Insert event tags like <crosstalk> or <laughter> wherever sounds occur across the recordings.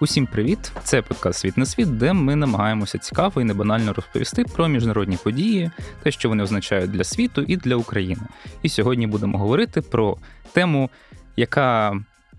Усім привіт! Це подкаст Світ на світ, де ми намагаємося цікаво і небанально розповісти про міжнародні події, те, що вони означають для світу і для України. І сьогодні будемо говорити про тему, яка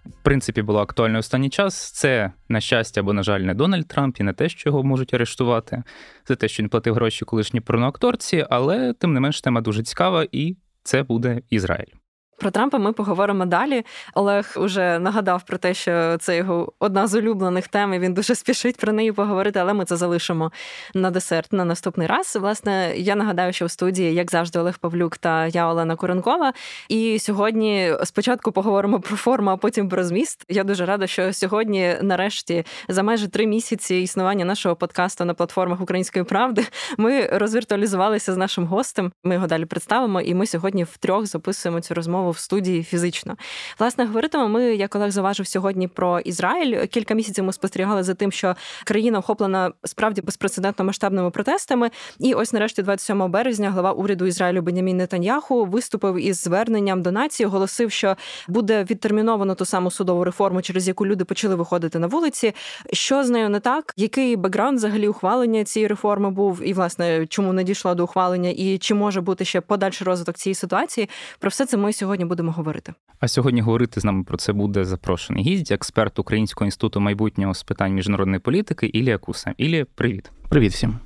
в принципі була актуальною останній час. Це на щастя або, на жаль, не Дональд Трамп і не те, що його можуть арештувати, за те, що він платив гроші колишній порноакторці, але тим не менш тема дуже цікава, і це буде Ізраїль. Про Трампа ми поговоримо далі. Олег уже нагадав про те, що це його одна з улюблених тем. і Він дуже спішить про неї поговорити, але ми це залишимо на десерт на наступний раз. Власне, я нагадаю, що в студії, як завжди, Олег Павлюк та я Олена Куренкова. І сьогодні спочатку поговоримо про форму, а потім про зміст. Я дуже рада, що сьогодні, нарешті, за майже три місяці існування нашого подкасту на платформах Української правди, ми розвіртуалізувалися з нашим гостем. Ми його далі представимо, і ми сьогодні втрьох записуємо цю розмову в студії фізично. Власне, говоритимо ми, як Олег заважив сьогодні про Ізраїль. Кілька місяців ми спостерігали за тим, що країна охоплена справді безпрецедентно масштабними протестами. І ось, нарешті, 27 березня, глава уряду Ізраїлю Бенямін Нетаньяху виступив із зверненням до нації, оголосив, що буде відтерміновано ту саму судову реформу, через яку люди почали виходити на вулиці. Що з нею не так? Який бекграунд взагалі ухвалення цієї реформи був, і власне чому не дійшло до ухвалення, і чи може бути ще подальший розвиток цієї ситуації? Про все це ми сьогодні сьогодні будемо говорити. А сьогодні говорити з нами про це буде запрошений гість, експерт Українського інституту майбутнього з питань міжнародної політики Ілія Куса. Ілія, привіт. Привіт всім.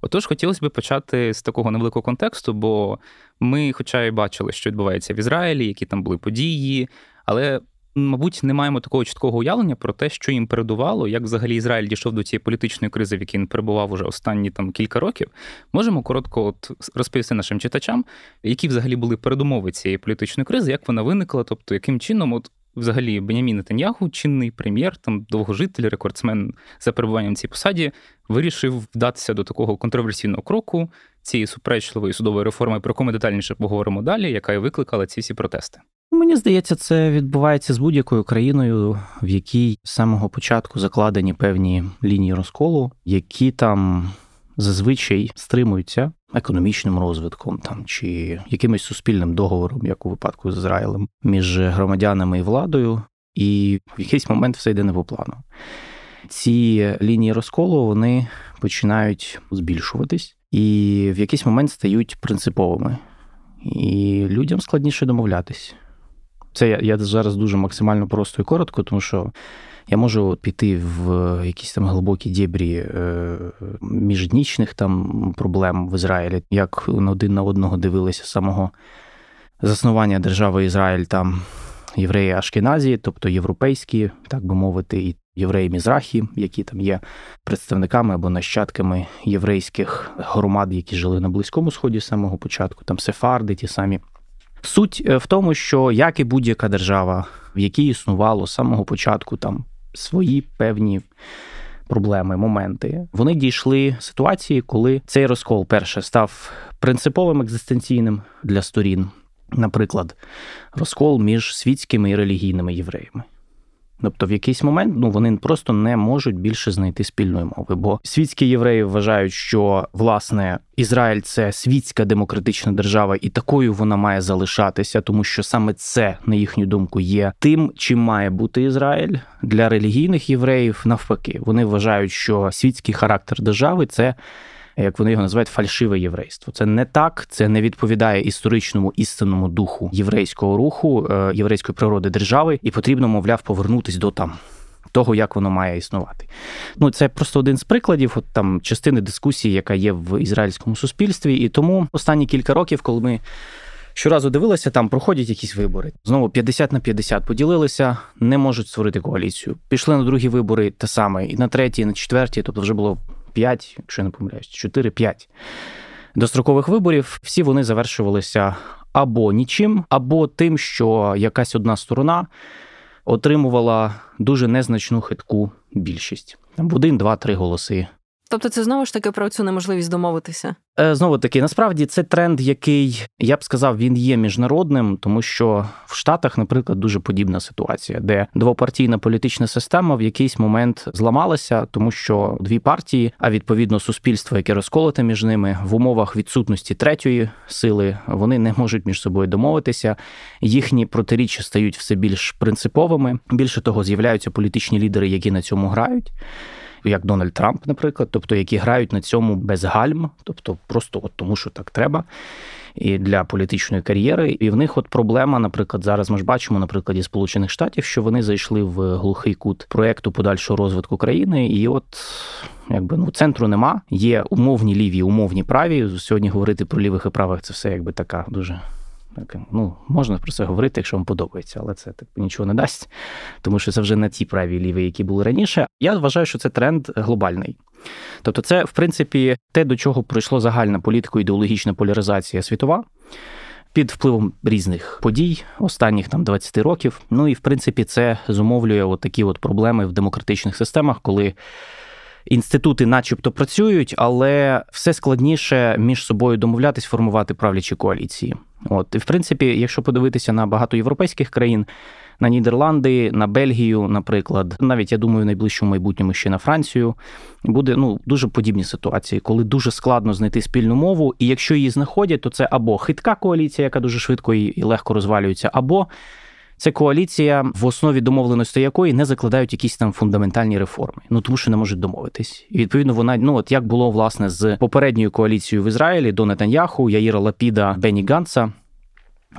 Отож, хотілося б почати з такого невеликого контексту, бо ми, хоча й бачили, що відбувається в Ізраїлі, які там були події, але мабуть, не маємо такого чіткого уявлення про те, що їм передувало, як взагалі Ізраїль дійшов до цієї політичної кризи, в якій він перебував уже останні там кілька років. Можемо коротко от розповісти нашим читачам, які взагалі були передумови цієї політичної кризи, як вона виникла, тобто яким чином, от взагалі Бенямін Нетаньяху, чинний прем'єр, там довгожитель, рекордсмен за перебуванням в цій посаді, вирішив вдатися до такого контроверсійного кроку цієї суперечливої судової реформи, про яку ми детальніше поговоримо далі, яка і викликала ці всі протести. Мені здається, це відбувається з будь-якою країною, в якій з самого початку закладені певні лінії розколу, які там зазвичай стримуються економічним розвитком там чи якимось суспільним договором, як у випадку з Ізраїлем, між громадянами і владою, і в якийсь момент все йде не по плану. Ці лінії розколу вони починають збільшуватись і в якийсь момент стають принциповими. І людям складніше домовлятись. Це я я зараз дуже максимально просто і коротко, тому що я можу піти в якісь там глибокі дєбрі е, міжнічних там проблем в Ізраїлі, як один на одного дивилися самого заснування держави Ізраїль там євреї Ашкеназії, тобто європейські, так би мовити, і євреї Мізрахі, які там є представниками або нащадками єврейських громад, які жили на Близькому Сході з самого початку, там сефарди ті самі. Суть е, в тому, що як і будь-яка держава, в якій існувало з самого початку там свої певні проблеми, моменти, вони дійшли ситуації, коли цей розкол перше став принциповим екзистенційним для сторін, наприклад, розкол між світськими і релігійними євреями. Тобто, в якийсь момент ну вони просто не можуть більше знайти спільної мови. Бо світські євреї вважають, що власне Ізраїль це світська демократична держава, і такою вона має залишатися, тому що саме це, на їхню думку, є тим, чим має бути Ізраїль для релігійних євреїв. Навпаки, вони вважають, що світський характер держави це як вони його називають, фальшиве єврейство. Це не так, це не відповідає історичному істинному духу єврейського руху, е, єврейської природи держави, і потрібно, мовляв, повернутись до там. Того, як воно має існувати. Ну, це просто один з прикладів, от там частини дискусії, яка є в ізраїльському суспільстві. І тому останні кілька років, коли ми щоразу дивилися, там проходять якісь вибори. Знову 50 на 50 поділилися, не можуть створити коаліцію. Пішли на другі вибори те саме, і на третій, і на четвертій, тобто вже було 5, якщо я не помиляюсь, 4-5 дострокових виборів, всі вони завершувалися або нічим, або тим, що якась одна сторона отримувала дуже незначну хитку більшість. Там в один, два, три голоси. Тобто, це знову ж таки про цю неможливість домовитися. Е, знову таки, насправді це тренд, який я б сказав, він є міжнародним, тому що в Штатах, наприклад, дуже подібна ситуація, де двопартійна політична система в якийсь момент зламалася, тому що дві партії, а відповідно суспільство, яке розколоте між ними в умовах відсутності третьої сили, вони не можуть між собою домовитися. Їхні протиріччя стають все більш принциповими. Більше того, з'являються політичні лідери, які на цьому грають як Дональд Трамп, наприклад, тобто які грають на цьому без гальм, тобто просто от тому, що так треба. І для політичної кар'єри, і в них от проблема, наприклад, зараз ми ж бачимо на прикладі Сполучених Штатів, що вони зайшли в глухий кут проекту подальшого розвитку країни, і от якби ну центру нема. Є умовні ліві, умовні праві. Сьогодні говорити про лівих і правих це все якби така дуже ну, Можна про це говорити, якщо вам подобається, але це типу, нічого не дасть, тому що це вже не ті праві ліві, які були раніше. Я вважаю, що це тренд глобальний. Тобто, це, в принципі, те, до чого пройшло загальна політико-ідеологічна поляризація світова. Під впливом різних подій останніх там 20 років. Ну і в принципі це зумовлює от такі от проблеми в демократичних системах, коли інститути, начебто, працюють, але все складніше між собою домовлятись, формувати правлячі коаліції. От і в принципі, якщо подивитися на багато європейських країн, на Нідерланди, на Бельгію, наприклад, навіть я думаю, в найближчому майбутньому ще на Францію буде ну дуже подібні ситуації, коли дуже складно знайти спільну мову, і якщо її знаходять, то це або хитка коаліція, яка дуже швидко і легко розвалюється, або це коаліція, в основі домовленості якої не закладають якісь там фундаментальні реформи. Ну тому що не можуть домовитись. І відповідно вона ну от як було власне з попередньою коаліцією в Ізраїлі до Нетаньяху, Яїра Лапіда, Бенні Ганса.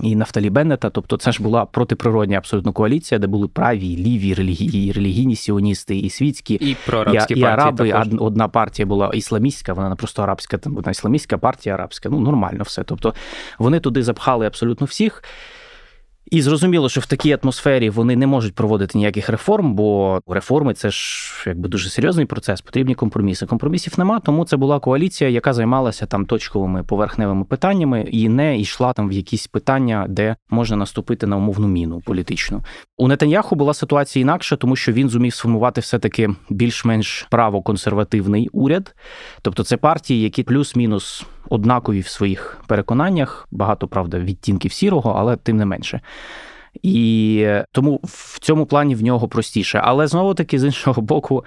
І Нафталі Беннета, тобто це ж була протиприродня абсолютно коаліція, де були праві, ліві, релігійні, релігійні сіоністи і світські, і проарабські і, і араби. Також. Одна партія була ісламістська, вона не просто арабська, там вона ісламістська партія арабська. Ну нормально все. Тобто вони туди запхали абсолютно всіх. І зрозуміло, що в такій атмосфері вони не можуть проводити ніяких реформ, бо реформи це ж якби дуже серйозний процес, потрібні компроміси. Компромісів нема, тому це була коаліція, яка займалася там точковими поверхневими питаннями і не йшла там в якісь питання, де можна наступити на умовну міну політичну. У Нетаньяху була ситуація інакша, тому що він зумів сформувати все таки більш-менш правоконсервативний уряд, тобто це партії, які плюс-мінус однакові в своїх переконаннях, багато правда відтінків сірого, але тим не менше. І тому в цьому плані в нього простіше. Але знову таки, з іншого боку,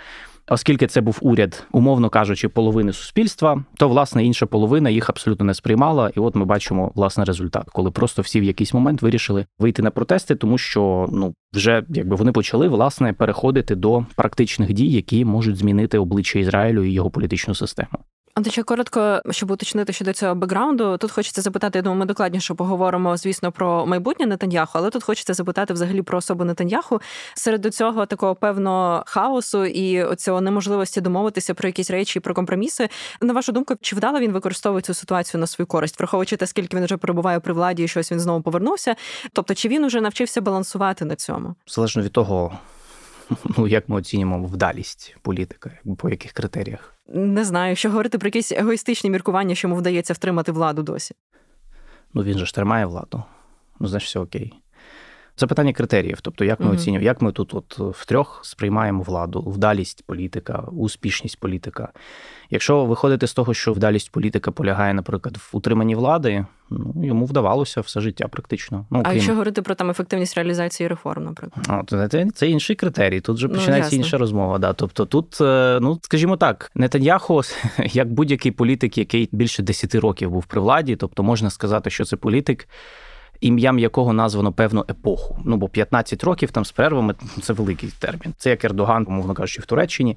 оскільки це був уряд, умовно кажучи, половини суспільства, то власне інша половина їх абсолютно не сприймала. І от ми бачимо власне результат, коли просто всі в якийсь момент вирішили вийти на протести, тому що ну вже якби вони почали власне переходити до практичних дій, які можуть змінити обличчя Ізраїлю і його політичну систему. А ще коротко, щоб уточнити щодо цього бекграунду, тут хочеться запитати, я думаю, ми докладніше поговоримо, звісно, про майбутнє Нетаньяху, але тут хочеться запитати взагалі про особу Нетаньяху. Серед цього такого певного хаосу і оцього неможливості домовитися про якісь речі, про компроміси. На вашу думку, чи вдало він використовує цю ситуацію на свою користь, враховуючи те, скільки він вже перебуває при владі, і щось він знову повернувся? Тобто, чи він уже навчився балансувати на цьому? Залежно від того, <laughs> ну як ми оцінюємо вдалість політика, по яких критеріях? Не знаю, що говорити про якісь егоїстичні міркування, що йому вдається втримати владу досі. Ну він же ж тримає владу. Ну, значить, все окей. Це питання критеріїв. Тобто, як ми mm оцінюємо, як ми тут от втрьох сприймаємо владу, вдалість політика, успішність політика. Якщо виходити з того, що вдалість політика полягає, наприклад, в утриманні влади, ну йому вдавалося все життя практично. Ну, А якщо говорити про там ефективність реалізації реформ, наприклад, От, це, це інший критерій. Тут вже ну, починається ну, інша розмова. Да. Тобто, тут, е, ну скажімо так, Нетаньяху, <laughs> як будь-який політик, який більше 10 років був при владі, тобто можна сказати, що це політик ім'ям якого названо певну епоху. Ну бо 15 років там з перервами це великий термін. Це як Ердоган, умовно кажучи, в Туреччині.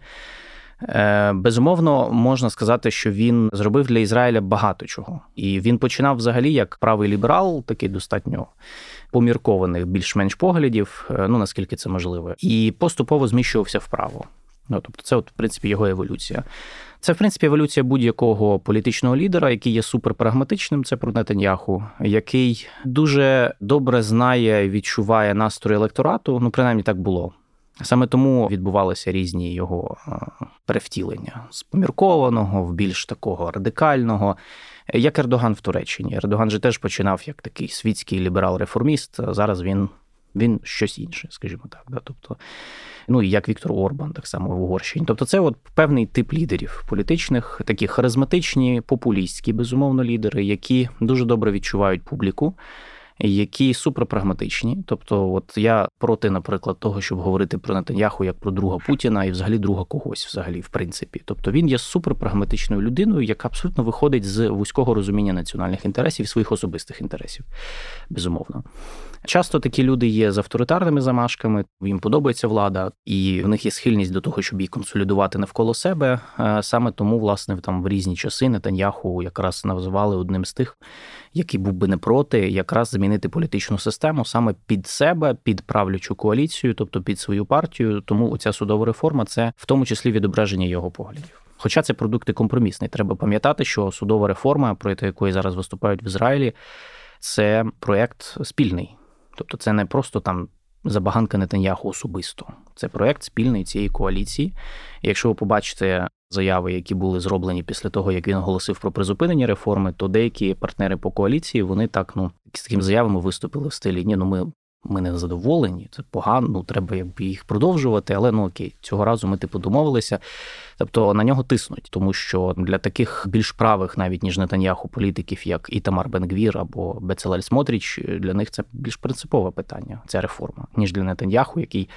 Е, безумовно, можна сказати, що він зробив для Ізраїля багато чого, і він починав взагалі як правий ліберал, такий достатньо поміркованих, більш-менш поглядів, е, ну наскільки це можливо, і поступово зміщувався вправо. Ну тобто, це, от, в принципі, його еволюція. Це, в принципі, еволюція будь-якого політичного лідера, який є суперпрагматичним, це про Нетаньяху, який дуже добре знає і відчуває настрої електорату. Ну, принаймні так було. Саме тому відбувалися різні його перевтілення з поміркованого в більш такого радикального, як Ердоган в Туреччині. Ердоган же теж починав як такий світський ліберал-реформіст. Зараз він Він щось інше, скажімо так. Да? Тобто, ну і як Віктор Орбан, так само в Угорщині. Тобто, це от певний тип лідерів політичних, такі харизматичні, популістські, безумовно, лідери, які дуже добре відчувають публіку які суперпрагматичні. Тобто, от я проти, наприклад, того, щоб говорити про Нетаньяху як про друга Путіна і взагалі друга когось, взагалі, в принципі. Тобто він є суперпрагматичною людиною, яка абсолютно виходить з вузького розуміння національних інтересів і своїх особистих інтересів, безумовно. Часто такі люди є з авторитарними замашками, їм подобається влада, і в них є схильність до того, щоб її консолідувати навколо себе. Е, саме тому, власне, там в різні часи Нетаньяху якраз називали одним з тих, який був би не проти, якраз змінити політичну систему саме під себе, під правлячу коаліцію, тобто під свою партію. Тому ця судова реформа це в тому числі відображення його поглядів. Хоча це продукти компромісний. Треба пам'ятати, що судова реформа, проти якої зараз виступають в Ізраїлі, це проєкт спільний. Тобто, це не просто там забаганка Нетаньяху особисто. Це проєкт спільний цієї коаліції. І якщо ви побачите заяви, які були зроблені після того, як він оголосив про призупинення реформи, то деякі партнери по коаліції вони так ну з такими заявами виступили в стилі Ні, ну ми. Ми не задоволені, це погано, ну треба якби їх продовжувати, але ну окей, цього разу ми типу домовилися. Тобто на нього тиснуть, тому що для таких більш правих, навіть ніж Нетаньяху, політиків, як Ітамар Бенгвір або Бецелель Смотріч, для них це більш принципове питання, ця реформа, ніж для Нетаньяху, який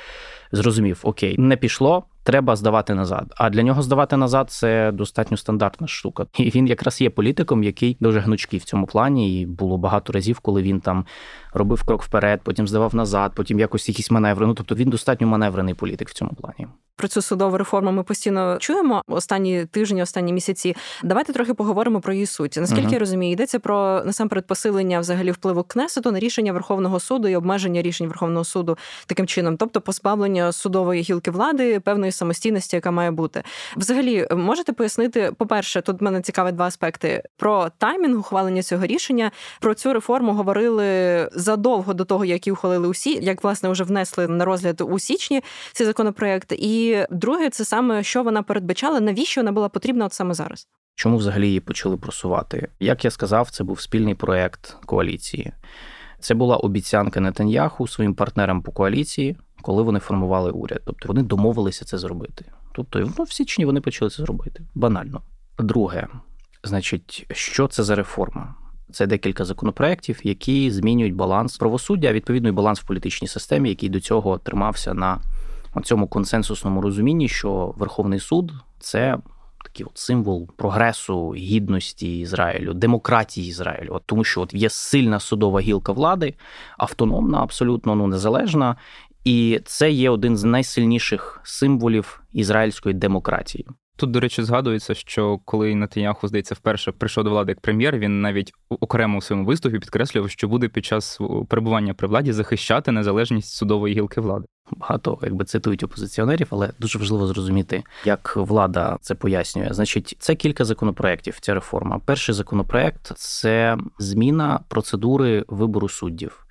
зрозумів, окей, не пішло. Треба здавати назад. А для нього здавати назад це достатньо стандартна штука. І він якраз є політиком, який дуже гнучкий в цьому плані. І було багато разів, коли він там робив крок вперед, потім здавав назад, потім якось якісь маневри. Ну тобто він достатньо маневрений політик в цьому плані. Про цю судову реформу ми постійно чуємо останні тижні, останні місяці. Давайте трохи поговоримо про її суть. Наскільки uh-huh. я розумію, йдеться про насамперед посилення взагалі впливу Кнесету на рішення Верховного суду і обмеження рішень Верховного суду таким чином, тобто позбавлення судової гілки влади певної самостійності, яка має бути. Взагалі, можете пояснити, по-перше, тут мене цікавить два аспекти: про таймінг ухвалення цього рішення. Про цю реформу говорили задовго до того, як і ухвалили усі, як власне вже внесли на розгляд у січні цей законопроект. І друге, це саме що вона передбачала, навіщо вона була потрібна от саме зараз. Чому взагалі її почали просувати? Як я сказав, це був спільний проект коаліції. Це була обіцянка Нетаньяху своїм партнерам по коаліції, коли вони формували уряд. Тобто вони домовилися це зробити. Тобто, ну, в січні вони почали це зробити. Банально. Друге, значить, що це за реформа? Це декілька законопроєктів, які змінюють баланс правосуддя, відповідно і баланс в політичній системі, який до цього тримався на цьому консенсусному розумінні, що Верховний суд це такий от символ прогресу, гідності Ізраїлю, демократії Ізраїлю. От Тому що от є сильна судова гілка влади, автономна, абсолютно ну, незалежна. І це є один з найсильніших символів ізраїльської демократії. Тут, до речі, згадується, що коли Натаняху, здається, вперше прийшов до влади як прем'єр, він навіть окремо у своєму виступі підкреслював, що буде під час перебування при владі захищати незалежність судової гілки влади. Багато якби цитують опозиціонерів, але дуже важливо зрозуміти, як влада це пояснює. Значить, це кілька законопроєктів. Ця реформа. Перший законопроєкт – це зміна процедури вибору суддів.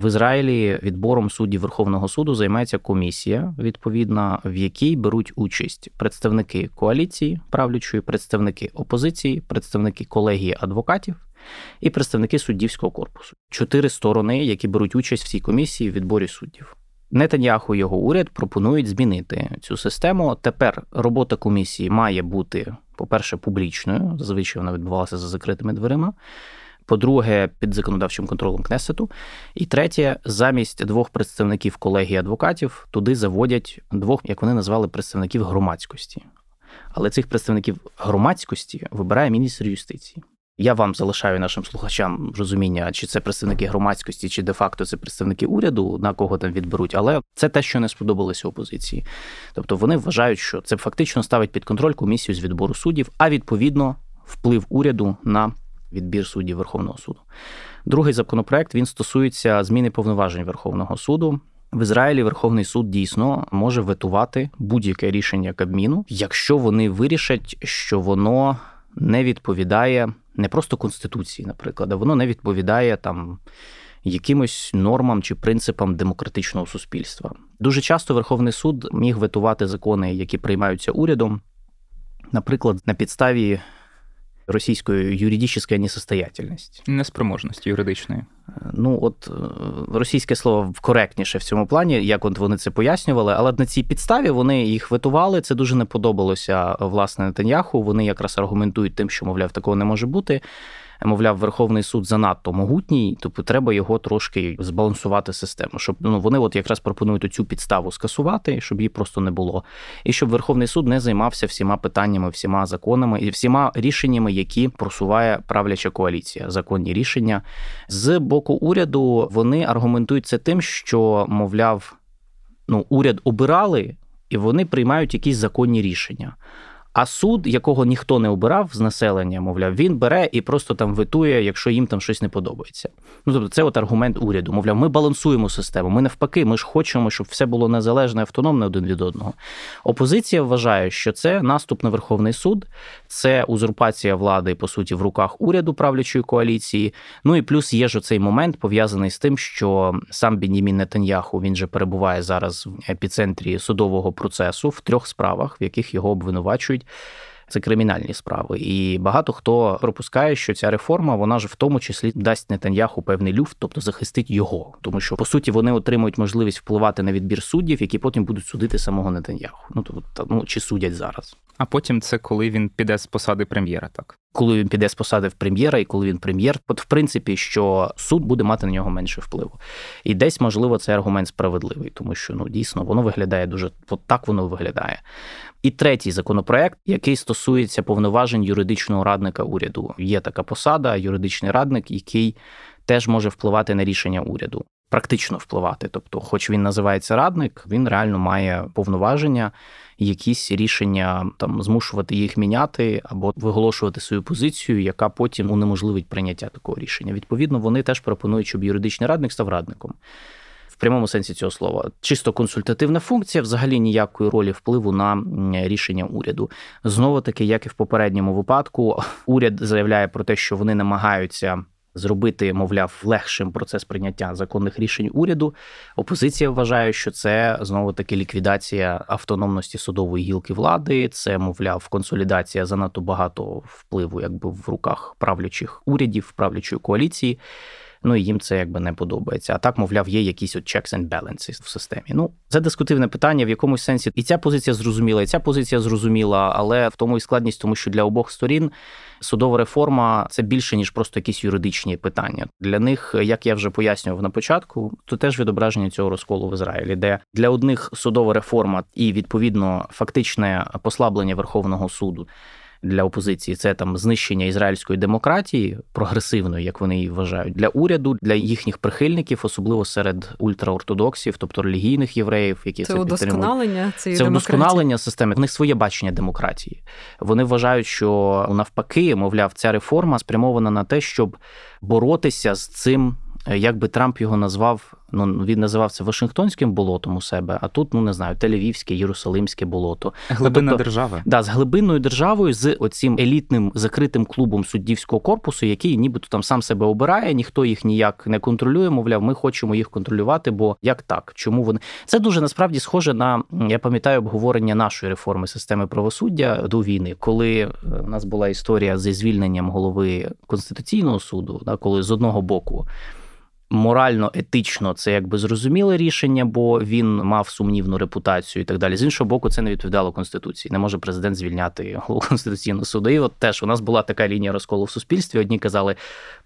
В Ізраїлі відбором суддів Верховного суду займається комісія, відповідна, в якій беруть участь представники коаліції правлячої, представники опозиції, представники колегії адвокатів і представники суддівського корпусу. Чотири сторони, які беруть участь в цій комісії в відборі суддів. Нетаньяху його уряд пропонують змінити цю систему. Тепер робота комісії має бути, по-перше, публічною. Зазвичай вона відбувалася за закритими дверима. По-друге, під законодавчим контролем Кнесету. І третє, замість двох представників колегії адвокатів туди заводять двох, як вони назвали, представників громадськості. Але цих представників громадськості вибирає міністр юстиції. Я вам залишаю нашим слухачам розуміння, чи це представники громадськості, чи де-факто це представники уряду, на кого там відберуть, але це те, що не сподобалося опозиції. Тобто вони вважають, що це фактично ставить під контроль комісію з відбору суддів, а відповідно вплив уряду на відбір суддів Верховного суду. Другий законопроект він стосується зміни повноважень Верховного суду. В Ізраїлі Верховний суд дійсно може ветувати будь-яке рішення Кабміну, якщо вони вирішать, що воно не відповідає не просто конституції, наприклад, а воно не відповідає там якимось нормам чи принципам демократичного суспільства. Дуже часто Верховний суд міг ветувати закони, які приймаються урядом, наприклад, на підставі російської юридичної несостоятельності. неспроможності юридичної. Ну, от російське слово коректніше в цьому плані, як от вони це пояснювали, але на цій підставі вони їх витували. Це дуже не подобалося власне Нетаньяху. Вони якраз аргументують тим, що мовляв такого не може бути мовляв, Верховний суд занадто могутній, тобто треба його трошки збалансувати систему, щоб ну вони от якраз пропонують цю підставу скасувати, щоб її просто не було, і щоб Верховний суд не займався всіма питаннями, всіма законами і всіма рішеннями, які просуває правляча коаліція, законні рішення з боку уряду. Вони аргументують це тим, що мовляв, ну уряд обирали. І вони приймають якісь законні рішення. А суд, якого ніхто не обирав з населення, мовляв, він бере і просто там витує, якщо їм там щось не подобається. Ну тобто, це от аргумент уряду. Мовляв, ми балансуємо систему. Ми навпаки, ми ж хочемо, щоб все було незалежне, автономне один від одного. Опозиція вважає, що це наступ на Верховний суд, це узурпація влади, по суті, в руках уряду правлячої коаліції. Ну і плюс є ж оцей момент пов'язаний з тим, що сам Бенімін Нетаньяху він же перебуває зараз в епіцентрі судового процесу в трьох справах, в яких його обвинувачують це кримінальні справи. І багато хто пропускає, що ця реформа вона ж в тому числі дасть Нетаньяху певний люфт, тобто захистить його, тому що по суті вони отримують можливість впливати на відбір суддів, які потім будуть судити самого Нетаньяху. Ну тобто, ну чи судять зараз. А потім це коли він піде з посади прем'єра, так коли він піде з посади в прем'єра, і коли він прем'єр, от в принципі, що суд буде мати на нього менше впливу. І десь, можливо, цей аргумент справедливий, тому що ну дійсно воно виглядає дуже от так воно виглядає. І третій законопроект, який стосується повноважень юридичного радника уряду. Є така посада, юридичний радник, який теж може впливати на рішення уряду. Практично впливати, тобто, хоч він називається радник, він реально має повноваження, якісь рішення там змушувати їх міняти або виголошувати свою позицію, яка потім унеможливить прийняття такого рішення. Відповідно, вони теж пропонують, щоб юридичний радник став радником В прямому сенсі цього слова. Чисто консультативна функція, взагалі ніякої ролі впливу на рішення уряду. Знову таки, як і в попередньому випадку, уряд заявляє про те, що вони намагаються. Зробити, мовляв, легшим процес прийняття законних рішень уряду. Опозиція вважає, що це знову таки ліквідація автономності судової гілки влади. Це, мовляв, консолідація занадто багато впливу, якби в руках правлячих урядів, правлячої коаліції ну і їм це якби не подобається. А так, мовляв, є якісь от checks and balances в системі. Ну, це дискутивне питання в якомусь сенсі. І ця позиція зрозуміла, і ця позиція зрозуміла, але в тому і складність, тому що для обох сторін судова реформа це більше ніж просто якісь юридичні питання. Для них, як я вже пояснював на початку, то теж відображення цього розколу в Ізраїлі, де для одних судова реформа і відповідно фактичне послаблення Верховного суду для опозиції це там знищення ізраїльської демократії, прогресивної, як вони її вважають, для уряду, для їхніх прихильників, особливо серед ультраортодоксів, тобто релігійних євреїв, які це, це удосконалення цієї це удосконалення системи. В них своє бачення демократії. Вони вважають, що навпаки, мовляв, ця реформа спрямована на те, щоб боротися з цим. Як би Трамп його назвав Ну він називав це Вашингтонським болотом у себе, а тут, ну не знаю, Тель-Авівське, Єрусалимське болото. Глибинна тобто, держава. Да, з глибинною державою, з оцим елітним закритим клубом суддівського корпусу, який нібито там сам себе обирає, ніхто їх ніяк не контролює. Мовляв, ми хочемо їх контролювати. Бо як так? Чому вони це дуже насправді схоже на я пам'ятаю обговорення нашої реформи системи правосуддя до війни, коли е, у нас була історія зі звільненням голови конституційного суду, да, коли з одного боку морально, етично це якби зрозуміле рішення, бо він мав сумнівну репутацію і так далі. З іншого боку, це не відповідало конституції. Не може президент звільняти голову конституційного суду. І от теж у нас була така лінія розколу в суспільстві. Одні казали,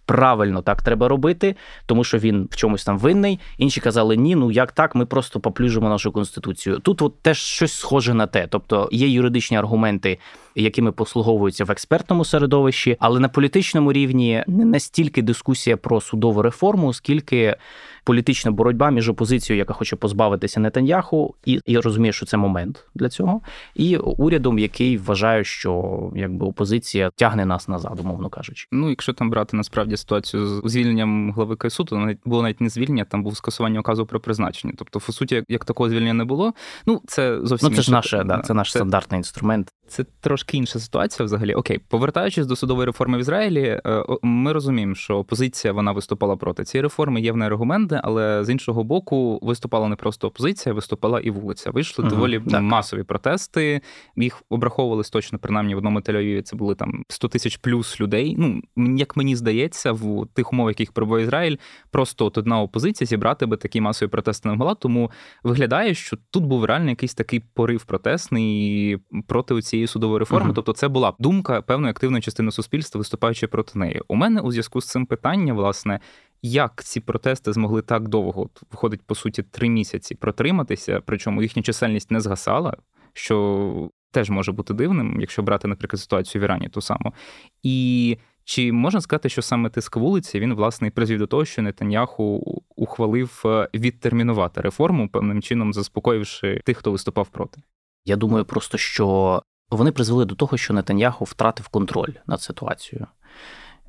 правильно так треба робити, тому що він в чомусь там винний. Інші казали, ні, ну як так, ми просто поплюжимо нашу конституцію. Тут от теж щось схоже на те, тобто є юридичні аргументи, якими послуговуються в експертному середовищі, але на політичному рівні не настільки дискусія про судову реформу, скільки політична боротьба між опозицією, яка хоче позбавитися Нетаньяху, і і розуміє, що це момент для цього, і урядом, який вважає, що якби опозиція тягне нас назад, умовно кажучи. Ну, якщо там брати насправді ситуацію з звільненням глави КСУ, то навіть було навіть не звільнення, там був скасування указу про призначення. Тобто, по суті, як, такого звільнення не було. Ну це зовсім ну, це ж наше, да, це наш це, стандартний інструмент. Це трошки інша ситуація. Взагалі, окей, повертаючись до судової реформи в Ізраїлі, е, ми розуміємо, що опозиція вона виступала проти цієї реформи. Є в неї аргументи, але з іншого боку, виступала не просто опозиція, виступала і вулиця. Вийшли угу, доволі так. масові протести. Їх обраховувались точно, принаймні в одному тель Це були там 100 тисяч плюс людей. Ну як мені здається, в тих умовах, яких перебуває Ізраїль, просто от одна опозиція зібрати би такі масові протести не могла. Тому виглядає, що тут був реально якийсь такий порив протестний проти цієї судової реформи. Uh-huh. Тобто, це була думка певної активної частини суспільства, виступаючи проти неї. У мене у зв'язку з цим питання, власне. Як ці протести змогли так довго, виходить, по суті, три місяці протриматися, причому їхня чисельність не згасала, що теж може бути дивним, якщо брати, наприклад, ситуацію в Ірані ту саму. І чи можна сказати, що саме тиск вулиці він власне призвів до того, що Нетаньяху ухвалив е, відтермінувати реформу, певним чином заспокоївши тих, хто виступав проти? Я думаю, просто що вони призвели до того, що Нетаньяху втратив контроль над ситуацією.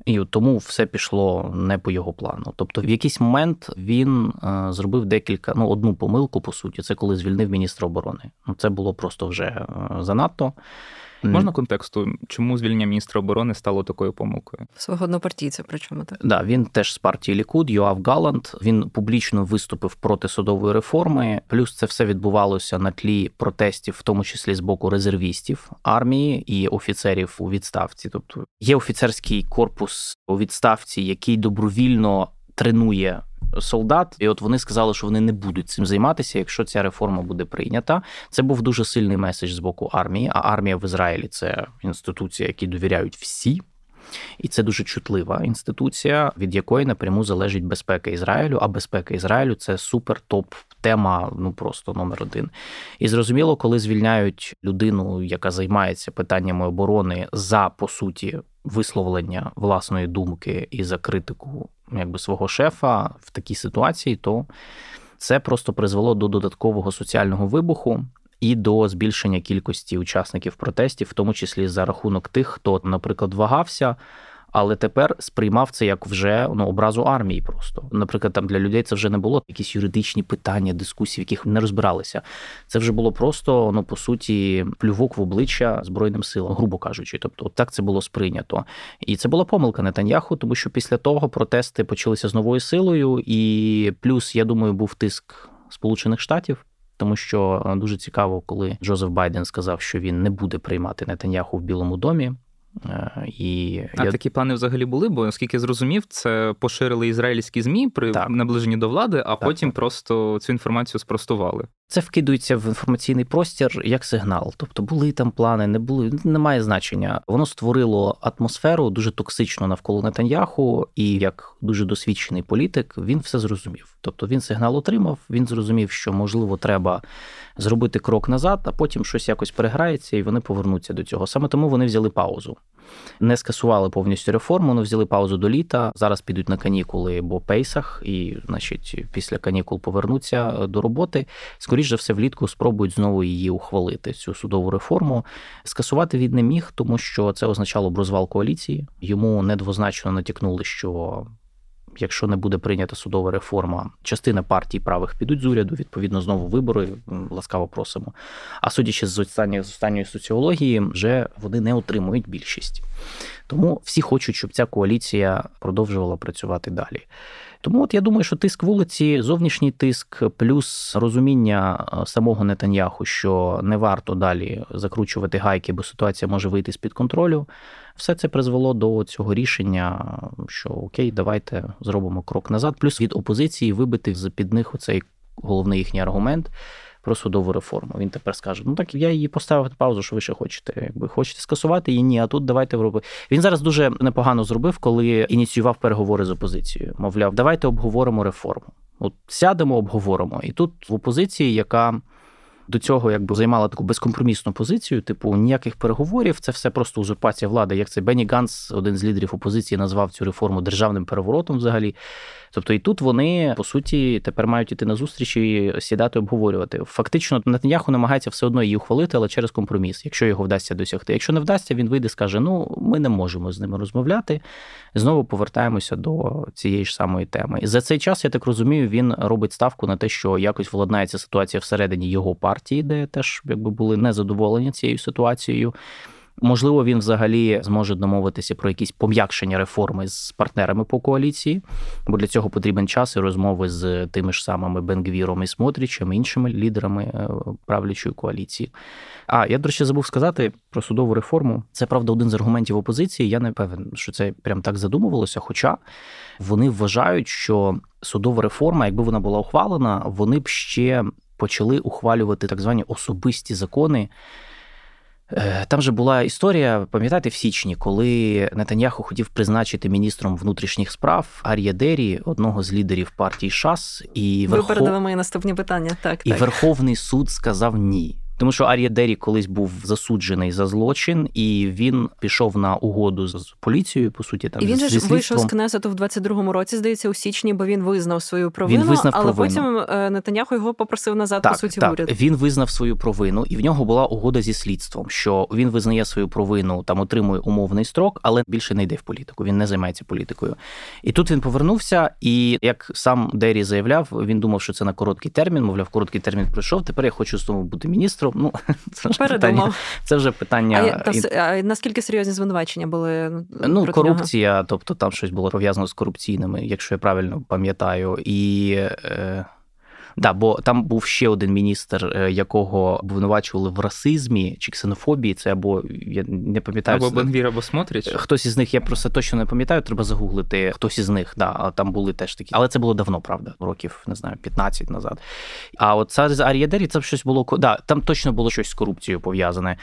І тому все пішло не по його плану. Тобто, в якийсь момент він е, зробив декілька, ну одну помилку по суті, це коли звільнив міністра оборони. Ну це було просто вже е, занадто. Можна контексту, чому звільнення міністра оборони стало такою помилкою? Свого однопартійця, причому так. Да, він теж з партії Лікуд, Йоав Галант. Він публічно виступив проти судової реформи. Плюс це все відбувалося на тлі протестів, в тому числі з боку резервістів армії і офіцерів у відставці. Тобто є офіцерський корпус у відставці, який добровільно тренує солдат, і от вони сказали, що вони не будуть цим займатися, якщо ця реформа буде прийнята. Це був дуже сильний меседж з боку армії. А армія в Ізраїлі це інституція, якій довіряють всі. І це дуже чутлива інституція, від якої напряму залежить безпека Ізраїлю. А безпека Ізраїлю це супер топ тема, ну просто номер один. І зрозуміло, коли звільняють людину, яка займається питаннями оборони за по суті висловлення власної думки і за критику якби свого шефа в такій ситуації, то це просто призвело до додаткового соціального вибуху. І до збільшення кількості учасників протестів, в тому числі за рахунок тих, хто, наприклад, вагався але тепер сприймав це як вже ну, образу армії. Просто, наприклад, там для людей це вже не було якісь юридичні питання, дискусії, в яких не розбиралися. Це вже було просто ну по суті плювок в обличчя збройним силам, грубо кажучи. Тобто, от так це було сприйнято, і це була помилка Нетаньяху, тому що після того протести почалися з новою силою, і плюс, я думаю, був тиск Сполучених Штатів. Тому що дуже цікаво, коли Джозеф Байден сказав, що він не буде приймати Нетаньяху в Білому домі. Е, і А я... такі плани взагалі були, бо наскільки зрозумів, це поширили ізраїльські змі при так. наближенні до влади, а так, потім так. просто цю інформацію спростували. Це вкидується в інформаційний простір як сигнал. Тобто були там плани, не були, немає значення. Воно створило атмосферу дуже токсичну навколо Нетаньяху, і як дуже досвідчений політик, він все зрозумів. Тобто він сигнал отримав, він зрозумів, що можливо треба зробити крок назад, а потім щось якось переграється, і вони повернуться до цього. Саме тому вони взяли паузу. Не скасували повністю реформу, але взяли паузу до літа. Зараз підуть на канікули, бо пейсах, і, значить, після канікул повернуться до роботи. Скоріше все, влітку спробують знову її ухвалити, цю судову реформу. Скасувати він не міг, тому що це означало б розвал коаліції. Йому недвозначно натякнули, що якщо не буде прийнята судова реформа, частина партій правих підуть з уряду, відповідно, знову вибори ласкаво просимо. А судячи з останньої, з останньої соціології, вже вони не отримують більшість. Тому всі хочуть, щоб ця коаліція продовжувала працювати далі. Тому от я думаю, що тиск вулиці, зовнішній тиск, плюс розуміння е, самого Нетаньяху, що не варто далі закручувати гайки, бо ситуація може вийти з під контролю. Все це призвело до цього рішення, що окей, давайте зробимо крок назад. Плюс від опозиції вибити з під них оцей головний їхній аргумент про судову реформу. Він тепер скаже: ну так я її поставив на паузу, що ви ще хочете. Якби хочете скасувати її, ні, а тут давайте робити. Він зараз дуже непогано зробив, коли ініціював переговори з опозицією. Мовляв, давайте обговоримо реформу. От сядемо, обговоримо. І тут в опозиції, яка до цього якби займала таку безкомпромісну позицію, типу ніяких переговорів, це все просто узурпація влади. Як це Бенні Ганс, один з лідерів опозиції, назвав цю реформу державним переворотом взагалі. Тобто і тут вони по суті тепер мають іти на зустріч і сідати обговорювати. Фактично, Нетаньяху намагається все одно її ухвалити, але через компроміс, якщо його вдасться досягти. Якщо не вдасться, він вийде, скаже: Ну ми не можемо з ними розмовляти. Знову повертаємося до цієї ж самої теми. І за цей час я так розумію, він робить ставку на те, що якось владнається ситуація всередині його партії, де теж якби були незадоволені цією ситуацією. Можливо, він взагалі зможе домовитися про якісь пом'якшення реформи з партнерами по коаліції, бо для цього потрібен час і розмови з тими ж самими Бенгвіром і Смотрічем, іншими лідерами е, правлячої коаліції. А я, до речі, забув сказати про судову реформу. Це правда один з аргументів опозиції. Я не певен, що це прям так задумувалося. Хоча вони вважають, що судова реформа, якби вона була ухвалена, вони б ще почали ухвалювати так звані особисті закони. Е, там же була історія, пам'ятаєте, в січні, коли Нетаньяху хотів призначити міністром внутрішніх справ Ар'я Дері, одного з лідерів партії ШАС, і Верхов... Ви передали мої наступні питання. Так і так. Верховний суд сказав ні. Тому що Ар'я Дері колись був засуджений за злочин, і він пішов на угоду з поліцією. По суті, там і він же ж вийшов з Кнесету в 22-му році, здається, у січні, бо він визнав свою провину. Він визнав але провину. потім е, Нетаняху його попросив назад так, по суті так. уряд. Він визнав свою провину, і в нього була угода зі слідством, що він визнає свою провину, там отримує умовний строк, але більше не йде в політику. Він не займається політикою. І тут він повернувся, і як сам Дері заявляв, він думав, що це на короткий термін. Мовляв, короткий термін пройшов. Тепер я хочу з тому бути міністром. Ну <laughs> це вже питання. Це вже питання. А, та, а наскільки серйозні звинувачення були? Ну, проти корупція, нього? тобто там щось було пов'язано з корупційними, якщо я правильно пам'ятаю. І е, да, бо там був ще один міністр, е, якого обвинувачували в расизмі чи ксенофобії. Це або я не пам'ятаю або Бенгвір, або Смотрич. Хтось із них я просто точно не пам'ятаю. Треба загуглити. Хтось із них, да, там були теж такі, але це було давно, правда, років не знаю, 15 назад. А от це з Ар'єдері це щось було да, там точно було щось з корупцією пов'язане.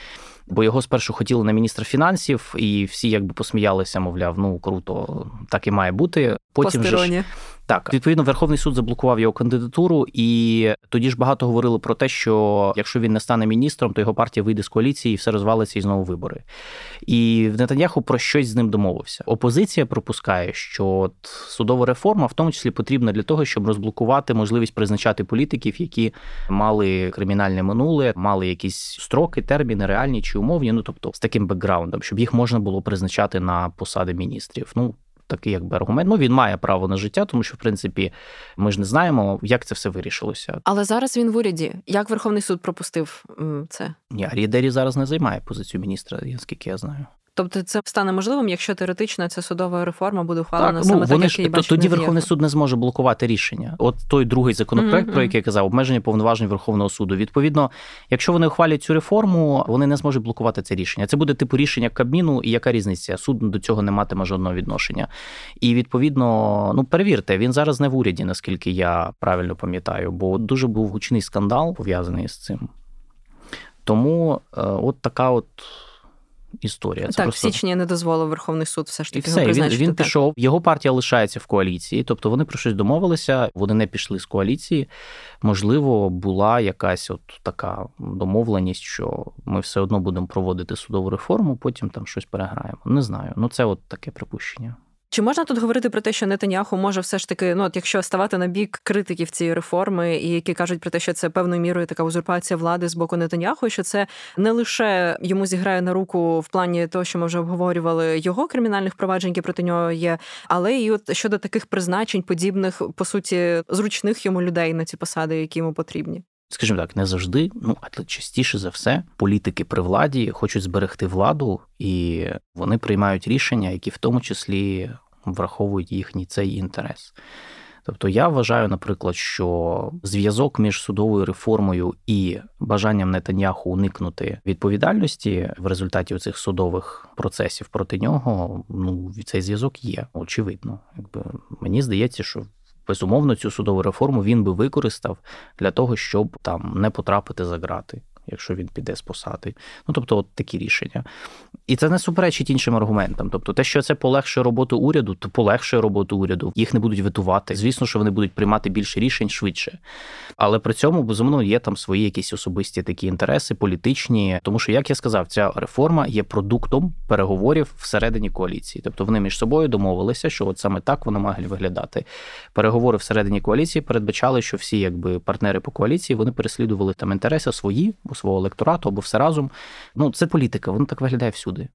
Бо його спершу хотіли на міністра фінансів, і всі якби посміялися, мовляв, ну круто, так і має бути. Потім же ж, так, відповідно, Верховний суд заблокував його кандидатуру, і тоді ж багато говорили про те, що якщо він не стане міністром, то його партія вийде з коаліції і все розвалиться і знову вибори. І в Нетаньяху про щось з ним домовився. Опозиція пропускає, що от судова реформа в тому числі потрібна для того, щоб розблокувати можливість призначати політиків, які мали кримінальне минуле, мали якісь строки, терміни, реальні чи умовні. Ну тобто з таким бекграундом, щоб їх можна було призначати на посади міністрів. Ну такий якби аргумент. Ну він має право на життя, тому що в принципі ми ж не знаємо, як це все вирішилося. Але зараз він в уряді. Як Верховний суд пропустив це? Ні, Арідері зараз не займає позицію міністра, наскільки я знаю. Тобто це стане можливим, якщо теоретично ця судова реформа буде ухвалена так, саме ну, так, вони як ж, її бачив Тоді Верховний суд не зможе блокувати рішення. От той другий законопроект, mm-hmm. про який я казав, обмеження повноважень Верховного суду. Відповідно, якщо вони ухвалять цю реформу, вони не зможуть блокувати це рішення. Це буде типу рішення Кабміну, і яка різниця? Суд до цього не матиме жодного відношення. І відповідно, ну перевірте, він зараз не в уряді, наскільки я правильно пам'ятаю, бо дуже був гучний скандал пов'язаний з цим. Тому е, от така от історія. Це так, просто... в січні не дозволив Верховний суд все ж таки все, Він, він так. пішов, його партія лишається в коаліції, тобто вони про щось домовилися, вони не пішли з коаліції. Можливо, була якась от така домовленість, що ми все одно будемо проводити судову реформу, потім там щось переграємо. Не знаю. Ну це от таке припущення. Чи можна тут говорити про те, що Нетаньяху може все ж таки, ну от якщо ставати на бік критиків цієї реформи, і які кажуть про те, що це певною мірою така узурпація влади з боку Нетаньяху, що це не лише йому зіграє на руку в плані того, що ми вже обговорювали його кримінальних проваджень, які проти нього є, але і от щодо таких призначень, подібних по суті зручних йому людей на ці посади, які йому потрібні. Скажімо так, не завжди, ну але частіше за все, політики при владі хочуть зберегти владу, і вони приймають рішення, які в тому числі враховують їхній цей інтерес. Тобто я вважаю, наприклад, що зв'язок між судовою реформою і бажанням Нетаньяху уникнути відповідальності в результаті цих судових процесів проти нього, ну цей зв'язок є, очевидно. Якби мені здається, що безумовно цю судову реформу він би використав для того, щоб там не потрапити за грати. Якщо він піде з посади, ну тобто, от такі рішення, і це не суперечить іншим аргументам. Тобто, те, що це полегшує роботу уряду, то полегшує роботу уряду. Їх не будуть витувати. Звісно, що вони будуть приймати більше рішень швидше. Але при цьому безумовно є там свої якісь особисті такі інтереси, політичні. Тому що, як я сказав, ця реформа є продуктом переговорів всередині коаліції. Тобто вони між собою домовилися, що от саме так воно має виглядати. Переговори всередині коаліції передбачали, що всі, якби партнери по коаліції, вони переслідували там інтереси свої, свого електорату або все разом. Ну це політика, воно так виглядає всюди.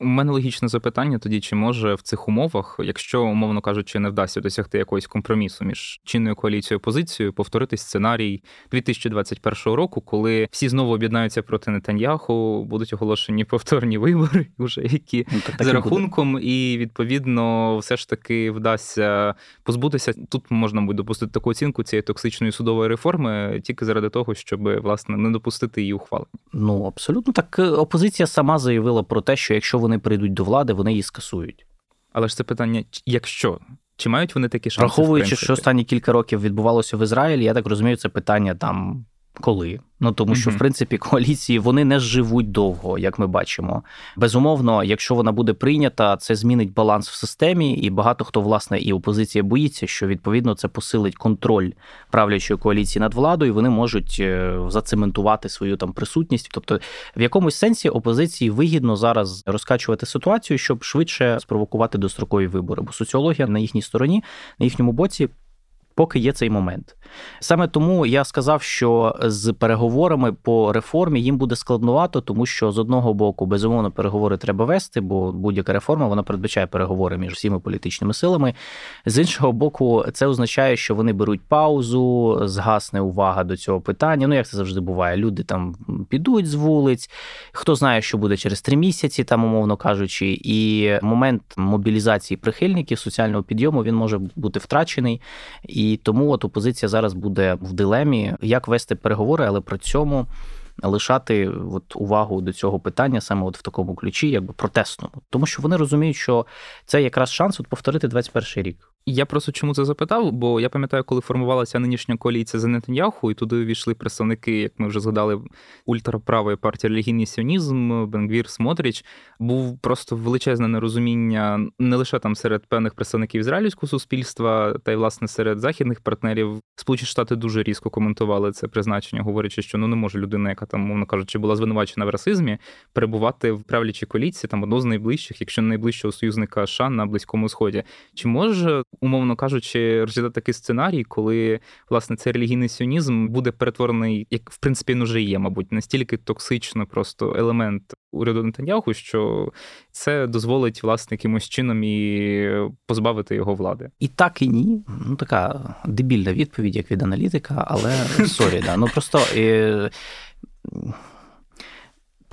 У мене логічне запитання тоді, чи може в цих умовах, якщо, умовно кажучи, не вдасться досягти якогось компромісу між чинною коаліцією і опозицією, повторити сценарій 2021 року, коли всі знову об'єднаються проти Нетаньяху, будуть оголошені повторні вибори, <laughs> вже які ну, так, так за рахунком, буде. і відповідно все ж таки вдасться позбутися. Тут можна буде допустити таку оцінку цієї токсичної судової реформи тільки заради того, щоб власне не допустити її ухвалення. Ну абсолютно так. Опозиція сама заявила про те, що якщо вони прийдуть до влади, вони її скасують. Але ж це питання: якщо чи мають вони такі шанси? Враховуючи, що останні кілька років відбувалося в Ізраїлі, я так розумію, це питання там коли. Ну тому що, в принципі, <laughs> коаліції вони не живуть довго, як ми бачимо. Безумовно, якщо вона буде прийнята, це змінить баланс в системі, і багато хто, власне, і опозиція боїться, що відповідно це посилить контроль правлячої коаліції над владою. і Вони можуть е, зацементувати свою там присутність. Тобто, в якомусь сенсі опозиції вигідно зараз розкачувати ситуацію, щоб швидше спровокувати дострокові вибори. Бо соціологія на їхній стороні, на їхньому боці поки є цей момент. Саме тому я сказав, що з переговорами по реформі їм буде складнувато, тому що з одного боку, безумовно, переговори треба вести, бо будь-яка реформа вона передбачає переговори між всіма політичними силами. З іншого боку, це означає, що вони беруть паузу, згасне увага до цього питання. Ну як це завжди буває, люди там підуть з вулиць, хто знає, що буде через три місяці, там умовно кажучи, і момент мобілізації прихильників соціального підйому він може бути втрачений. І і тому от опозиція зараз буде в дилемі, як вести переговори, але при цьому лишати от увагу до цього питання саме от в такому ключі, якби протестному, тому що вони розуміють, що це якраз шанс от повторити 21 рік. Я просто чому це запитав? Бо я пам'ятаю, коли формувалася нинішня коаліція за Нетаньяху, і туди увійшли представники, як ми вже згадали, ультраправої партії релігійний сіонізм, Бенгвір Смотріч. Був просто величезне нерозуміння не лише там серед певних представників ізраїльського суспільства, та й власне серед західних партнерів. Сполучені Штати дуже різко коментували це призначення, говорячи, що ну не може людина, яка там, мовно кажучи, була звинувачена в расизмі, перебувати в правлячій коаліції там одного з найближчих, якщо не найближчого союзника США на близькому сході. Чи може умовно кажучи, розглядати такий сценарій, коли власне цей релігійний сіонізм буде перетворений, як в принципі він уже є, мабуть, настільки токсично просто елемент уряду Нетаньяху, що це дозволить власне якимось чином і позбавити його влади. І так і ні. Ну така дебільна відповідь, як від аналітика, але <laughs> sorry, да. Ну просто.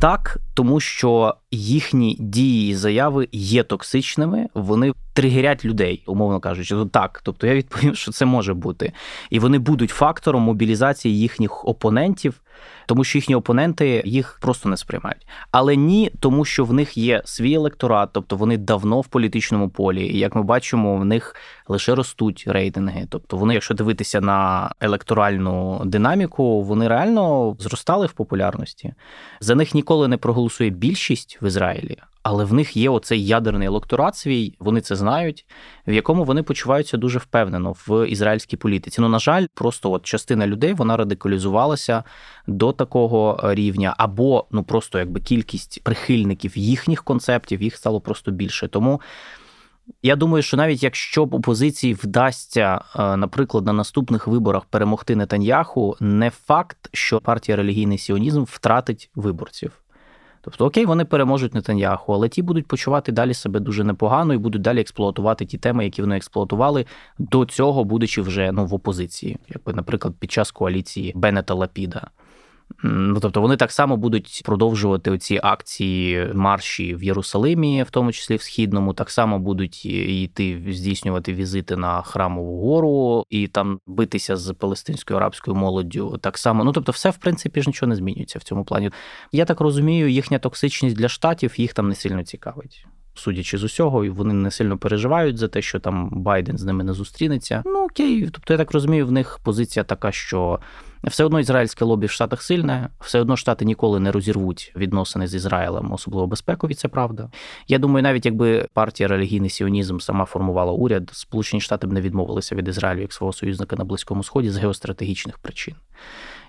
Так, тому що їхні дії і заяви є токсичними, вони тригерять людей, умовно кажучи. То так, тобто я відповім, що це може бути, і вони будуть фактором мобілізації їхніх опонентів тому що їхні опоненти їх просто не сприймають. Але ні, тому що в них є свій електорат, тобто вони давно в політичному полі. І як ми бачимо, в них лише ростуть рейтинги. Тобто, вони, якщо дивитися на електоральну динаміку, вони реально зростали в популярності. За них ніколи не проголосує більшість в Ізраїлі але в них є оцей ядерний електорат свій, вони це знають, в якому вони почуваються дуже впевнено в ізраїльській політиці. Ну, на жаль, просто от частина людей вона радикалізувалася до такого рівня, або ну просто якби кількість прихильників їхніх концептів їх стало просто більше. Тому. Я думаю, що навіть якщо б опозиції вдасться, е, наприклад, на наступних виборах перемогти Нетаньяху, не факт, що партія релігійний сіонізм втратить виборців. Тобто, окей, вони переможуть Нетаньяху, але ті будуть почувати далі себе дуже непогано і будуть далі експлуатувати ті теми, які вони експлуатували до цього, будучи вже ну в опозиції, якби, наприклад, під час коаліції Беннета Лапіда. Ну, тобто вони так само будуть продовжувати ці акції марші в Єрусалимі, в тому числі в Східному, так само будуть йти здійснювати візити на храмову гору і там битися з палестинською арабською молоддю. Так само, ну тобто, все в принципі ж нічого не змінюється в цьому плані. Я так розумію, їхня токсичність для штатів їх там не сильно цікавить. Судячи з усього, і вони не сильно переживають за те, що там Байден з ними не зустрінеться. Ну окей, тобто я так розумію, в них позиція така, що все одно ізраїльське лобі в Штатах сильне, все одно Штати ніколи не розірвуть відносини з Ізраїлем, особливо безпекові, це правда. Я думаю, навіть якби партія релігійний сіонізм сама формувала уряд, Сполучені Штати б не відмовилися від Ізраїлю як свого союзника на Близькому Сході з геостратегічних причин.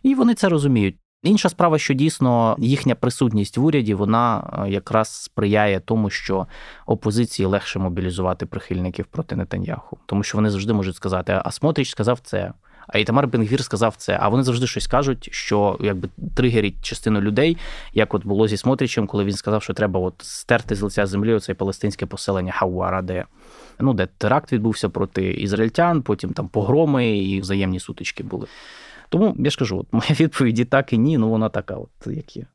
І вони це розуміють. Інша справа, що дійсно їхня присутність в уряді, вона е, якраз сприяє тому, що опозиції легше мобілізувати прихильників проти Нетаньяху, тому що вони завжди можуть сказати: а Смотрич сказав це, А Ітамар Бенгвір сказав це. А вони завжди щось кажуть, що якби тригерить частину людей, як от було зі Смотричем, коли він сказав, що треба от стерти з лиця землі оце палестинське поселення Хауара, де ну де теракт відбувся проти ізраїльтян, потім там погроми і взаємні сутички були. Тому я ж кажу, от <laughs> моя відповідь і так і ні, ну вона така, от як є.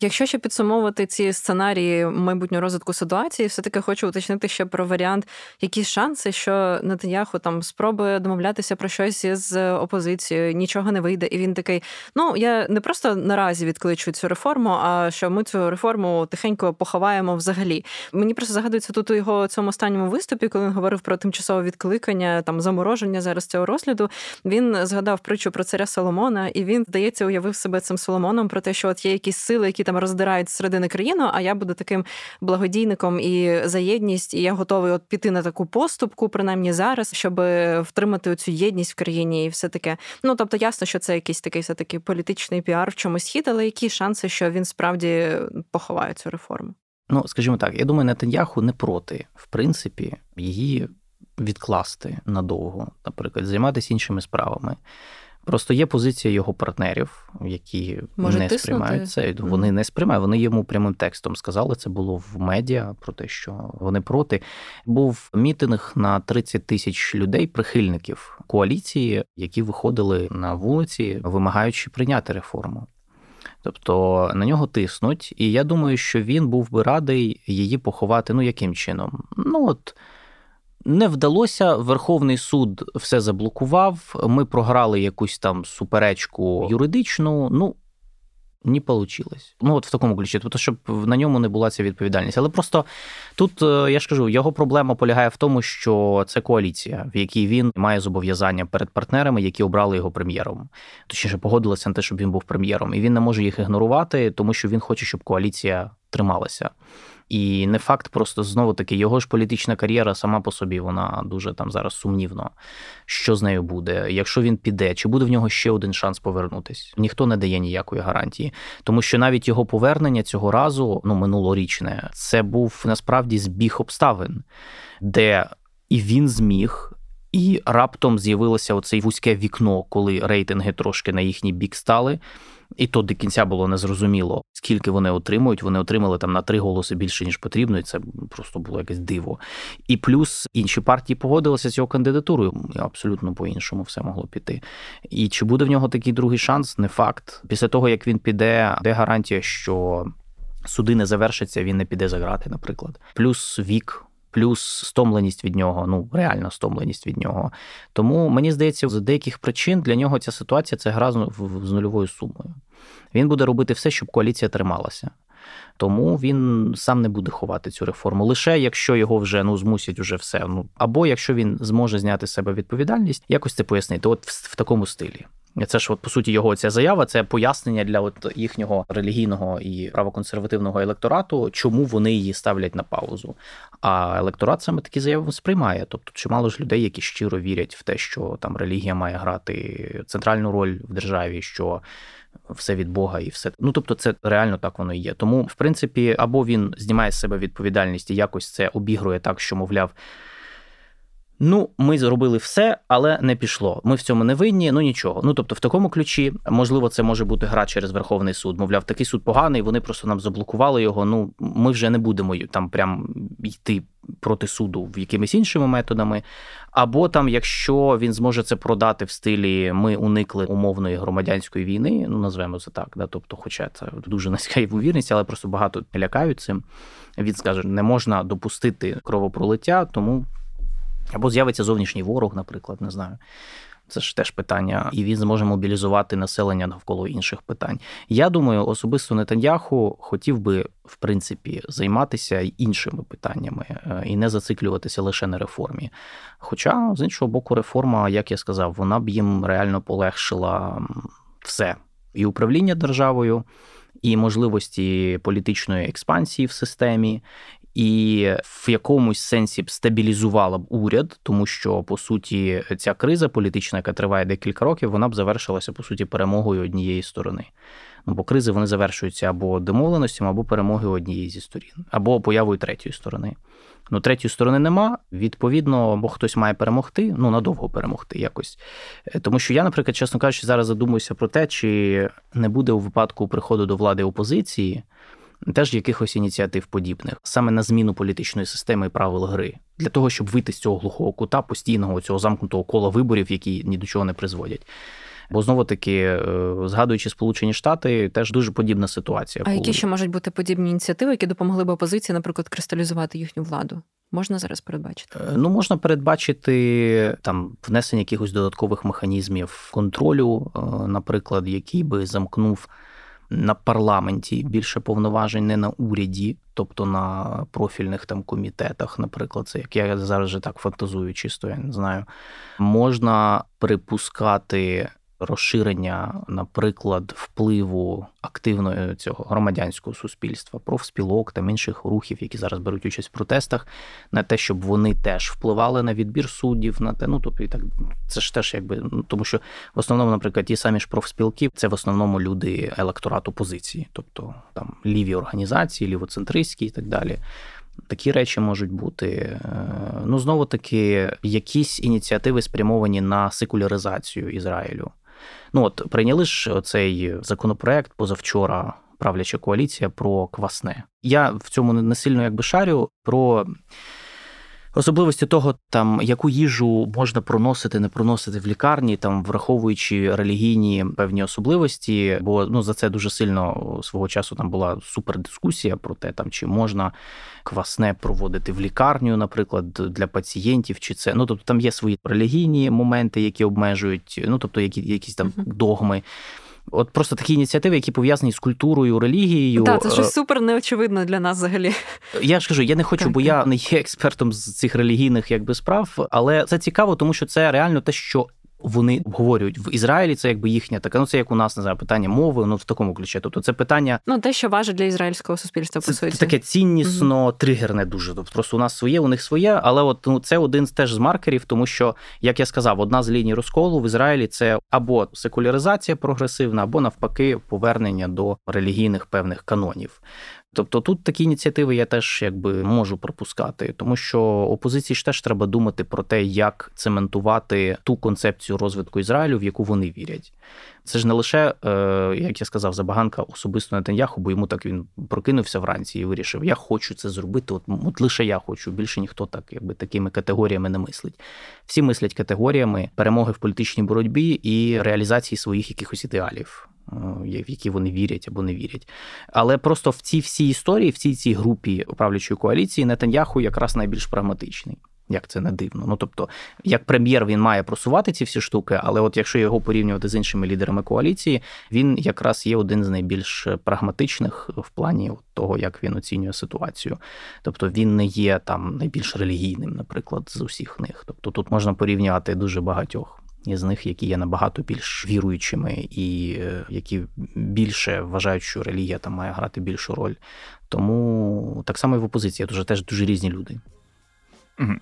Якщо ще підсумовувати ці сценарії майбутнього розвитку ситуації, все таки хочу уточнити ще про варіант, які шанси, що Нетаньяху там спробує домовлятися про щось із опозицією, нічого не вийде, і він такий: ну я не просто наразі відкличу цю реформу, а що ми цю реформу тихенько поховаємо взагалі. Мені просто загадується тут у його цьому останньому виступі, коли він говорив про тимчасове відкликання, там замороження зараз цього розгляду. Він згадав притчу про царя Соломона, і він здається, уявив себе цим Соломоном про те, що от є якісь сили, які там роздирають середини країну, а я буду таким благодійником і за єдність, і я готовий от піти на таку поступку, принаймні зараз, щоб втримати цю єдність в країні і все таке. Ну тобто, ясно, що це якийсь такий все таки політичний піар в чомусь хід, але які шанси, що він справді поховає цю реформу? Ну, скажімо так, я думаю, Нетаньяху не проти, в принципі, її відкласти надовго, наприклад, займатися іншими справами. Просто є позиція його партнерів, які Може не сприймають це. Вони не сприймають. Вони йому прямим текстом сказали. Це було в медіа про те, що вони проти. Був мітинг на 30 тисяч людей, прихильників коаліції, які виходили на вулиці, вимагаючи прийняти реформу. Тобто на нього тиснуть, і я думаю, що він був би радий її поховати. Ну яким чином? Ну от не вдалося. Верховний суд все заблокував. Ми програли якусь там суперечку юридичну. Ну не вийшло. Ну, от в такому ключі, тобто, щоб на ньому не була ця відповідальність. Але просто тут е, я ж кажу, його проблема полягає в тому, що це коаліція, в якій він має зобов'язання перед партнерами, які обрали його прем'єром. Точніше, погодилися на те, щоб він був прем'єром, і він не може їх ігнорувати, тому що він хоче, щоб коаліція трималася. І не факт, просто знову таки його ж політична кар'єра сама по собі, вона дуже там зараз сумнівно. Що з нею буде? Якщо він піде, чи буде в нього ще один шанс повернутись? Ніхто не дає ніякої гарантії, тому що навіть його повернення цього разу, ну минулорічне, це був насправді збіг обставин, де і він зміг. І раптом з'явилося оце вузьке вікно, коли рейтинги трошки на їхній бік стали. І то до кінця було незрозуміло, скільки вони отримують. Вони отримали там на три голоси більше ніж потрібно, і це просто було якесь диво. І плюс інші партії погодилися з його кандидатурою. Абсолютно по-іншому все могло піти. І чи буде в нього такий другий шанс? Не факт. Після того як він піде, де гарантія, що суди не завершаться, він не піде за грати, наприклад. Плюс вік плюс стомленість від нього, ну реальна стомленість від нього. Тому мені здається, з деяких причин для нього ця ситуація це гра з нульовою сумою. Він буде робити все, щоб коаліція трималася. Тому він сам не буде ховати цю реформу. Лише якщо його вже ну змусять уже все. Ну або якщо він зможе зняти з себе відповідальність, якось це пояснити. От в, в такому стилі. Це ж, от, по суті, його ця заява це пояснення для от їхнього релігійного і правоконсервативного електорату, чому вони її ставлять на паузу. А електорат саме такі заяви сприймає. Тобто, чимало ж людей, які щиро вірять в те, що там релігія має грати центральну роль в державі, що все від Бога і все. Ну тобто, це реально так воно і є. Тому, в принципі, або він знімає з себе відповідальність і якось це обігрує так, що мовляв. Ну, ми зробили все, але не пішло. Ми в цьому не винні, ну нічого. Ну тобто, в такому ключі, можливо, це може бути гра через Верховний суд. Мовляв, такий суд поганий, вони просто нам заблокували його. Ну, ми вже не будемо там прям йти проти суду в якимись іншими методами. Або там, якщо він зможе це продати в стилі ми уникли умовної громадянської війни, ну назвемо це так, да, тобто, хоча це дуже низька ймовірність, але просто багато лякають цим. Він скаже, не можна допустити кровопролиття, тому. Або з'явиться зовнішній ворог, наприклад, не знаю. Це ж теж питання, і він зможе мобілізувати населення навколо інших питань. Я думаю, особисто Нетаньяху хотів би, в принципі, займатися іншими питаннями е, і не зациклюватися лише на реформі. Хоча, з іншого боку, реформа, як я сказав, вона б їм реально полегшила все і управління державою, і можливості політичної експансії в системі, і в якомусь сенсі б стабілізувала б уряд, тому що по суті ця криза політична, яка триває декілька років, вона б завершилася по суті перемогою однієї сторони. Ну, бо кризи вони завершуються або домовленостями, або перемогою однієї зі сторін, або появою третьої сторони. Ну, третьої сторони нема. Відповідно, бо хтось має перемогти, ну надовго перемогти якось. Е, тому що я, наприклад, чесно кажучи, зараз задумуюся про те, чи не буде у випадку приходу до влади опозиції теж якихось ініціатив подібних, саме на зміну політичної системи і правил гри, для того, щоб вийти з цього глухого кута постійного цього замкнутого кола виборів, які ні до чого не призводять. Бо знову таки, е, згадуючи Сполучені Штати, теж дуже подібна ситуація. А коли... які ще можуть бути подібні ініціативи, які допомогли б опозиції, наприклад, кристалізувати їхню владу? Можна зараз передбачити? Е, ну можна передбачити там внесення якихось додаткових механізмів контролю, е, наприклад, який би замкнув. На парламенті більше повноважень не на уряді, тобто на профільних там комітетах, наприклад, це як я зараз вже так фантазую, чисто я не знаю, можна припускати розширення, наприклад, впливу активної цього громадянського суспільства, профспілок та інших рухів, які зараз беруть участь в протестах, на те, щоб вони теж впливали на відбір суддів, на те, ну тобто і так це ж теж якби ну тому, що в основному, наприклад, ті самі ж профспілки, це в основному люди електорату позиції, тобто там ліві організації, лівоцентристські і так далі. Такі речі можуть бути. Е, ну, знову таки, якісь ініціативи спрямовані на секуляризацію Ізраїлю. Ну от прийняли ж цей законопроект позавчора. Правляча коаліція про квасне. Я в цьому не сильно якби шарю про Особливості того, там яку їжу можна проносити, не проносити в лікарні, там враховуючи релігійні певні особливості, бо ну за це дуже сильно свого часу там була супердискусія про те, там чи можна квасне проводити в лікарню, наприклад, для пацієнтів, чи це ну тобто там є свої релігійні моменти, які обмежують, ну тобто які якісь там догми. От просто такі ініціативи, які пов'язані з культурою, релігією. Так, це щось супер неочевидно для нас взагалі. Я ж кажу, я не хочу, так, бо так. я не є експертом з цих релігійних якби справ, але це цікаво, тому що це реально те, що вони обговорюють в Ізраїлі. Це якби їхня така. Ну це як у нас не знаю, питання мови. Ну в такому ключі. Тобто це питання. Ну те, що важить для ізраїльського суспільства по суті. Це таке ціннісно, угу. тригерне дуже. Тобто просто у нас своє, у них своє. Але от ну це один з теж з маркерів, тому що, як я сказав, одна з ліній розколу в Ізраїлі це або секуляризація прогресивна, або навпаки, повернення до релігійних певних канонів. Тобто тут такі ініціативи я теж якби можу пропускати, тому що опозиції ж теж треба думати про те, як цементувати ту концепцію розвитку Ізраїлю, в яку вони вірять. Це ж не лише, е, як я сказав, забаганка особисто Нетаньяху, бо йому так він прокинувся вранці і вирішив: я хочу це зробити. От, от лише я хочу. Більше ніхто так, якби такими категоріями не мислить. Всі мислять категоріями перемоги в політичній боротьбі і реалізації своїх якихось ідеалів. Е, в які вони вірять або не вірять. Але просто в цій всій історії, в цій цій групі управлячої коаліції, Нетаньяху якраз найбільш прагматичний. Як це не дивно. Ну тобто, як прем'єр він має просувати ці всі штуки, але от якщо його порівнювати з іншими лідерами коаліції, він якраз є один з найбільш прагматичних в плані того, як він оцінює ситуацію. Тобто він не є там найбільш релігійним, наприклад, з усіх них. Тобто тут можна порівнювати дуже багатьох із них, які є набагато більш віруючими і е, які більше вважають, що релігія там має грати більшу роль. Тому так само і в опозиції дуже теж дуже різні люди.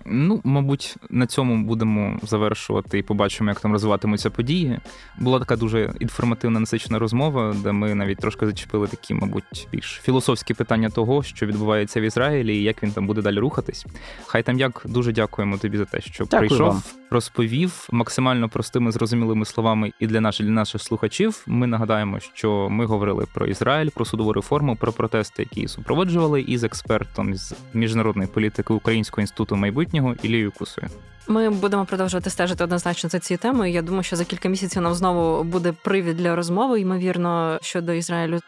Ну, мабуть, на цьому будемо завершувати і побачимо, як там розвиватимуться події. Була така дуже інформативна насичена розмова, де ми навіть трошки зачепили такі, мабуть, більш філософські питання того, що відбувається в Ізраїлі, і як він там буде далі рухатись. Хай там як дуже дякуємо тобі за те, що Дякую прийшов, вам. розповів максимально простими зрозумілими словами і для наших для наших слухачів. Ми нагадаємо, що ми говорили про Ізраїль, про судову реформу, про протести, які супроводжували, із експертом з міжнародної політики Українського інституту майбутнього Ілією Кусою. Ми будемо продовжувати стежити однозначно за цією темою. Я думаю, що за кілька місяців нам знову буде привід для розмови, ймовірно, щодо Ізраїлю.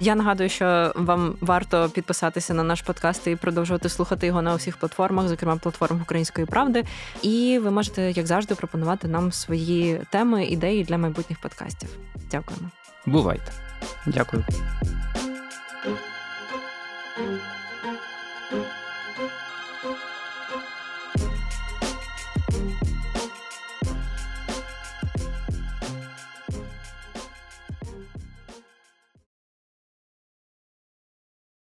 Я нагадую, що вам варто підписатися на наш подкаст і продовжувати слухати його на усіх платформах, зокрема платформах Української правди. І ви можете, як завжди, пропонувати нам свої теми, ідеї для майбутніх подкастів. Дякуємо. Бувайте. Дякую.